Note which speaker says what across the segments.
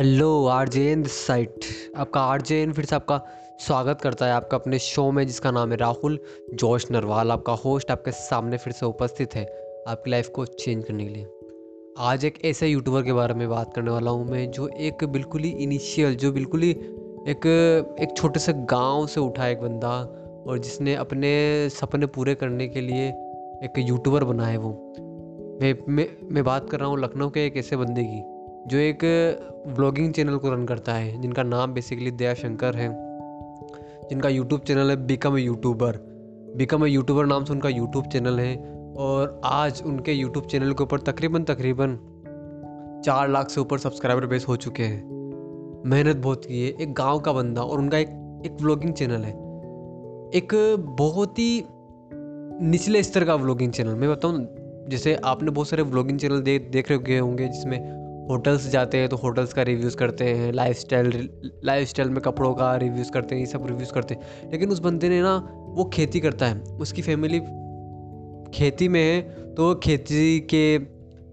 Speaker 1: Hello R J insight आपका R J N फिर से आपका स्वागत करता है आपका अपने शो में, जिसका नाम है राहुल जोश नरवाल। आपका होस्ट आपके सामने फिर से उपस्थित है आपकी लाइफ को चेंज करने के लिए। आज एक ऐसे यूट्यूबर के बारे में बात करने वाला हूँ मैं, जो एक बिल्कुल ही इनिशियल जो बिल्कुल ही एक एक छोटे से गाँव से उठा एक बंदा, और जिसने अपने सपने पूरे करने के लिए एक यूट्यूबर बना है वो। मैं मैं मैं बात कर रहा हूँ लखनऊ के एक ऐसे बंदे की। जो एक ब्लॉगिंग चैनल को रन करता है, जिनका नाम बेसिकली दया शंकर है, जिनका यूट्यूब चैनल है become a YouTuber become a YouTuber नाम से उनका यूट्यूब चैनल है, और आज उनके यूट्यूब चैनल के ऊपर तकरीबन तकरीबन चार लाख से ऊपर सब्सक्राइबर बेस हो चुके हैं। मेहनत बहुत की है, एक गाँव का बंदा, और उनका एक एक व्लॉगिंग चैनल है। एक बहुत ही निचले स्तर का व्लॉगिंग चैनल मैं बताऊँ, जैसे आपने बहुत सारे व्लॉगिंग चैनल दे, देख रहे होंगे, जिसमें होटल्स जाते हैं तो होटल्स का रिव्यूज़ करते हैं लाइफ स्टाइल लाइफ स्टाइल में कपड़ों का रिव्यूज़ करते हैं, ये सब रिव्यूज़ करते हैं। लेकिन उस बंदे ने ना, वो खेती करता है। उसकी फैमिली खेती में है तो खेती के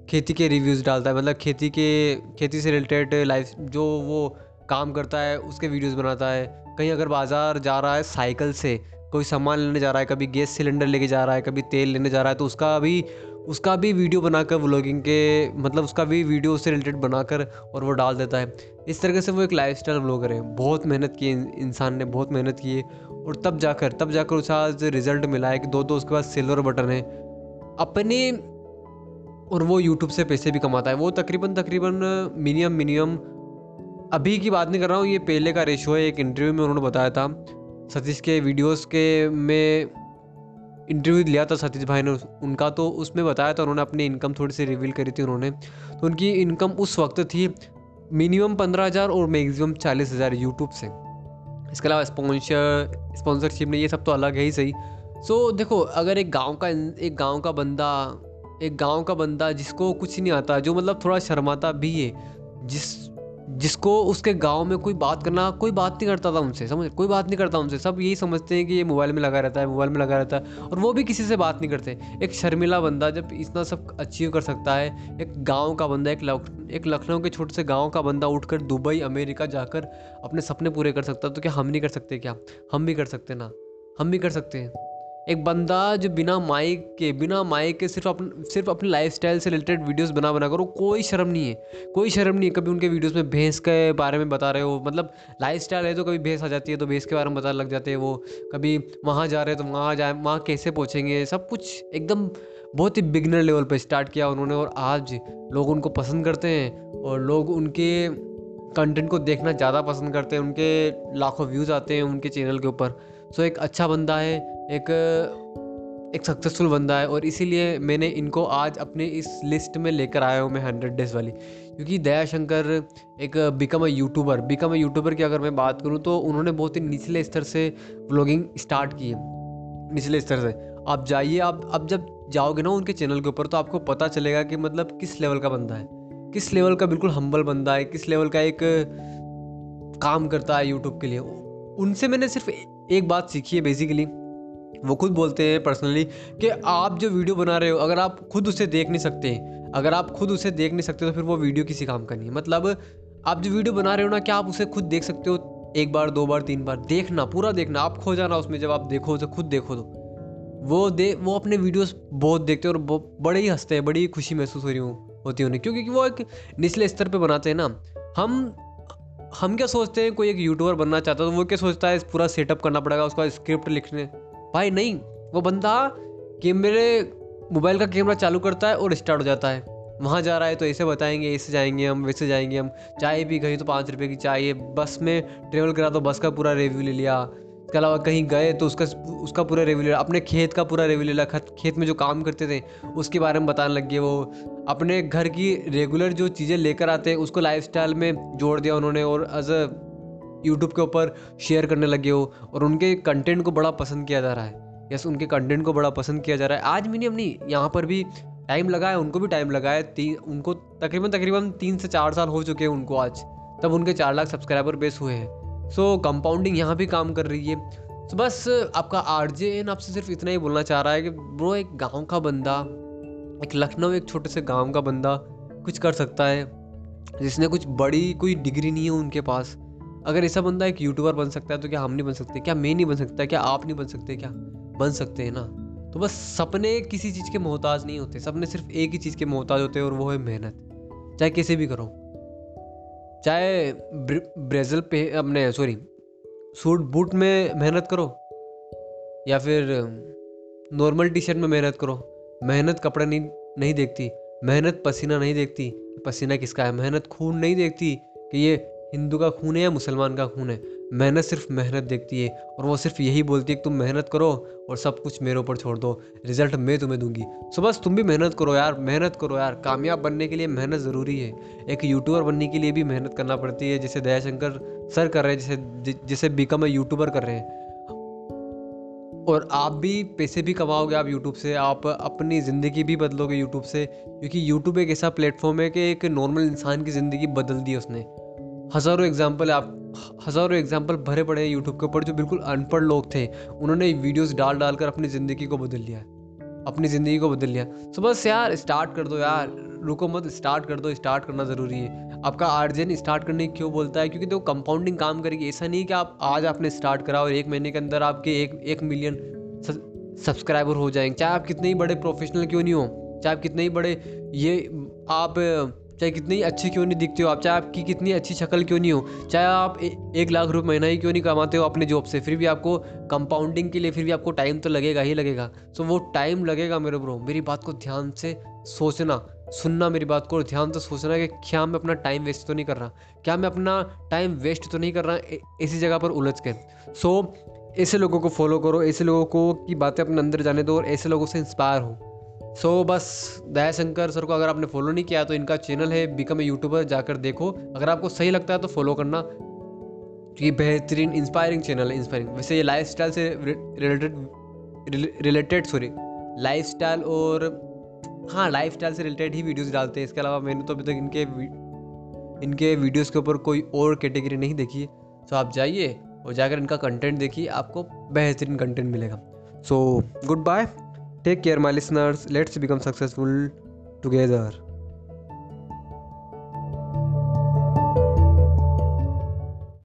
Speaker 1: खेती के रिव्यूज़ डालता है। मतलब खेती के, खेती से रिलेटेड लाइफ जो वो काम करता है, उसके वीडियोज़ बनाता है। कहीं अगर बाज़ार जा रहा है साइकिल से, कोई सामान लेने जा रहा है, कभी गैस सिलेंडर लेके जा रहा है, कभी तेल लेने जा रहा है तो उसका भी उसका भी वीडियो बनाकर व्लॉगिंग के मतलब उसका भी वीडियो उससे रिलेटेड बनाकर और वो डाल देता है। इस तरीके से वो एक लाइफ स्टाइल व्लॉगर है। बहुत मेहनत की इंसान ने, बहुत मेहनत की है। और तब जाकर तब जाकर उसे आज रिज़ल्ट मिला है कि दो दो उसके पास सिल्वर बटन है। अपने, और वो यूट्यूब से पैसे भी कमाता है। वो तकरीबन तकरीबन मिनिमम मिनिमम अभी की बात नहीं कर रहा हूँ, ये पहले का रेशो है। एक इंटरव्यू में उन्होंने बताया था। सतीश के वीडियोस के में इंटरव्यू लिया था सतीश भाई ने उनका तो उसमें बताया था उन्होंने अपनी इनकम थोड़ी सी रिवील करी थी उन्होंने। तो उनकी इनकम उस वक्त थी मिनिमम पंद्रह हज़ार और मैक्सिमम चालीस हज़ार यूट्यूब से। इसके अलावा स्पॉन्सर स्पॉन्सरशिप ने ये सब तो अलग है ही सही। सो so, देखो अगर एक गाँव का एक गाँव का बंदा एक गाँव का बंदा जिसको कुछ नहीं आता जो मतलब थोड़ा शर्माता भी है जिस जिसको उसके गाँव में कोई बात करना, कोई बात नहीं करता था उनसे, समझ, कोई बात नहीं करता उनसे। सब यही समझते हैं कि ये मोबाइल में लगा रहता है, मोबाइल में लगा रहता है, और वो भी किसी से बात नहीं करते। एक शर्मिला बंदा जब इतना सब अचीव कर सकता है, एक गाँव का बंदा, एक लख, एक लखनऊ के छोटे से गाँव का बंदा उठकर दुबई, अमेरिका जाकर अपने सपने पूरे कर सकता तो क्या हम नहीं कर सकते क्या? हम भी कर सकते ना? हम भी कर सकते हैं। एक बंदा जो बिना माइक के, बिना माइक के सिर्फ़ अपन, सिर्फ़ अपनी लाइफ स्टाइल से रिलेटेड वीडियोस बना बना करो, कोई शर्म नहीं है। कोई शर्म नहीं है, कभी उनके वीडियोस में भैंस के बारे में बता रहे हो। मतलब लाइफ स्टाइल है तो कभी भैंस आ जाती है तो भैंस के बारे में बताने लग जाते हैं वो। कभी वहाँ जा रहे हैं तो वहाँ जाए वहाँ कैसे पहुँचेंगे? सब कुछ एकदम बहुत ही बिगनर लेवल पर स्टार्ट किया उन्होंने और आज लोग उनको पसंद करते हैं और लोग उनके कंटेंट को देखना ज़्यादा पसंद करते हैं, उनके लाखों व्यूज़ आते हैं उनके चैनल के ऊपर। सो एक अच्छा बंदा है, एक एक सक्सेसफुल बंदा है और इसीलिए मैंने इनको आज अपने इस लिस्ट में लेकर आया हूँ मैं हंड्रेड डेज़ वाली। क्योंकि दया शंकर एक become a YouTuber become a YouTuber की अगर मैं बात करूँ तो उन्होंने बहुत ही निचले स्तर से व्लॉगिंग स्टार्ट की है। निचले स्तर से। आप जाइए, आप अब जब जाओगे ना उनके चैनल के ऊपर तो आपको पता चलेगा कि मतलब किस लेवल का बंदा है। किस लेवल का बिल्कुल हम्बल बंदा है, किस लेवल का एक काम करता है यूट्यूब के लिए। उनसे मैंने सिर्फ़ एक बात सीखी है बेसिकली वो खुद बोलते हैं पर्सनली कि आप जो वीडियो बना रहे हो, अगर आप खुद उसे देख नहीं सकते, अगर आप खुद उसे देख नहीं सकते तो फिर वो वीडियो किसी काम का नहीं है। मतलब आप जो वीडियो बना रहे हो ना, क्या आप उसे खुद देख सकते हो? एक बार, दो बार, तीन बार, देखना, पूरा देखना, आप खो जाना उसमें जब आप देखो, उसे खुद देखो तो। वो दे, वो अपने वीडियोस बहुत देखते हैं और बड़े ही हँसते हैं, बड़ी खुशी महसूस हो रही होती है उन्हें, क्योंकि वो एक निचले स्तर पर बनाते हैं ना। हम हम क्या सोचते हैं, कोई एक यूट्यूबर बनना चाहता है तो वो क्या सोचता है पूरा सेटअप करना पड़ेगा, उसका स्क्रिप्ट लिखने। भाई नहीं, वो बंदा कैमरे मोबाइल का कैमरा चालू करता है और स्टार्ट हो जाता है। वहाँ जा रहा है तो ऐसे बताएँगे, ऐसे जाएँगे हम, वैसे जाएँगे हम। चाय भी गई तो पाँच रुपये की चाय बस में ट्रेवल करा तो बस का पूरा रिव्यू ले लिया। इसके अलावा कहीं गए तो उसका उसका पूरा रिव्यू अपने खेत का पूरा रिव्यू लिया खेत में जो काम करते थे, उसके बारे में बताने लग गए वो। अपने घर की रेगुलर जो चीज़ें लेकर आते हैं, उसको लाइफ में जोड़ दिया उन्होंने और एज अ यूट्यूब के ऊपर शेयर करने लगे हो और उनके कंटेंट को बड़ा पसंद किया जा रहा है। यस उनके कंटेंट को बड़ा पसंद किया जा रहा है। आज मिनिमम नहीं यहाँ पर भी टाइम लगा है उनको भी टाइम लगा है तीन उनको तकरीबन तकरीबन तीन से चार साल हो चुके हैं उनको आज। तब उनके चार लाख सब्सक्राइबर बेस हुए हैं। सो कंपाउंडिंग यहाँ भी काम कर रही है। तो बस, आपका आर जे एन आपसे सिर्फ़ इतना ही बोलना चाह रहा है कि ब्रो एक गाँव का बंदा, एक लखनऊ एक छोटे से गाँव का बंदा कुछ कर सकता है, जिसने कुछ बड़ी कोई डिग्री नहीं है उनके पास। अगर ऐसा बंदा एक यूट्यूबर बन सकता है तो क्या हम नहीं बन सकते? क्या मैं नहीं बन सकता? क्या आप नहीं बन सकते? क्या बन सकते हैं ना? तो बस सपने किसी चीज़ के मोहताज नहीं होते। सपने सिर्फ़ एक ही चीज़ के मोहताज होते हैं और वो है मेहनत। चाहे कैसे भी करो। चाहे ब्रेजल पे अपने सॉरी सूट बूट में मेहनत करो, या फिर नॉर्मल टी शर्ट में मेहनत करो, मेहनत कपड़ा नहीं नहीं देखती, मेहनत पसीना नहीं देखती, पसीना किसका है? मेहनत खून नहीं देखती कि ये हिंदू का खून है या मुसलमान का खून है? मेहनत सिर्फ़ मेहनत देखती है और वो सिर्फ़ यही बोलती है कि तुम मेहनत करो और सब कुछ मेरे ऊपर छोड़ दो। रिज़ल्ट मैं तुम्हें दूँगी। सो बस तुम भी मेहनत करो यार, मेहनत करो यार। कामयाब बनने के लिए मेहनत ज़रूरी है। एक यूट्यूबर बनने के लिए भी मेहनत करना पड़ती है, जैसे दयाशंकर सर कर रहे हैं, जैसे जैसे बिकम यूट्यूबर कर रहे हैं। और आप भी पैसे भी कमाओगे आप यूट्यूब से, आप अपनी ज़िंदगी भी बदलोगे यूट्यूब से, क्योंकि यूट्यूब एक ऐसा प्लेटफॉर्म है कि एक नॉर्मल इंसान की ज़िंदगी बदल दी उसने। हज़ारों एग्ज़ाम्पल आप हज़ारों एग्ज़ाम्पल भरे पड़े हैं यूट्यूब के ऊपर जो बिल्कुल अनपढ़ लोग थे। उन्होंने वीडियोस डाल डाल कर अपनी ज़िंदगी को बदल लिया अपनी ज़िंदगी को बदल लिया तो बस यार स्टार्ट कर दो यार। रुको मत स्टार्ट कर दो स्टार्ट करना ज़रूरी है। आपका आर्जन स्टार्ट करने क्यों बोलता है? क्योंकि तो कंपाउंडिंग काम करेगी। ऐसा नहीं कि आप आज आपने स्टार्ट करा और एक महीने के अंदर आपके एक एक मिलियन सब्सक्राइबर हो जाएँगे। चाहे आप कितने ही बड़े प्रोफेशनल क्यों नहीं हो, चाहे आप कितने ही बड़े ये आप चाहे कितनी अच्छी क्यों नहीं दिखते हो, आप चाहे आपकी कितनी अच्छी शक्ल क्यों नहीं हो, चाहे आप एक लाख रुपये महीना ही क्यों नहीं कमाते हो अपने जॉब से, फिर भी आपको कंपाउंडिंग के लिए फिर भी आपको टाइम तो लगेगा ही लगेगा। सो वो टाइम लगेगा मेरे ब्रो मेरी बात को ध्यान से सोचना, सुनना मेरी बात को ध्यान से सोचना कि क्या मैं अपना टाइम वेस्ट तो नहीं कर रहा, क्या मैं अपना टाइम वेस्ट तो नहीं कर रहा इसी जगह पर उलझ के। सो ऐसे लोगों को फॉलो करो, ऐसे लोगों को की बातें अपने अंदर जाने दो, और ऐसे लोगों से इंस्पायर हो। सो so, बस दयाशंकर सर को अगर आपने फॉलो नहीं किया तो इनका चैनल है बिकम ए यूट्यूबर जाकर देखो। अगर आपको सही लगता है तो फॉलो करना। ये बेहतरीन इंस्पायरिंग चैनल है इंस्पायरिंग वैसे ये लाइफ स्टाइल से related related sorry life style और हाँ लाइफ स्टाइल से रिलेटेड ही वीडियोस डालते हैं। इसके अलावा मैंने तो अभी तक इनके इनके वीडियोस के ऊपर कोई और कैटेगरी नहीं देखी है। तो आप जाइए और जाकर इनका कंटेंट देखिए आपको बेहतरीन कंटेंट मिलेगा। So goodbye Take care, my listeners. Let's become successful together.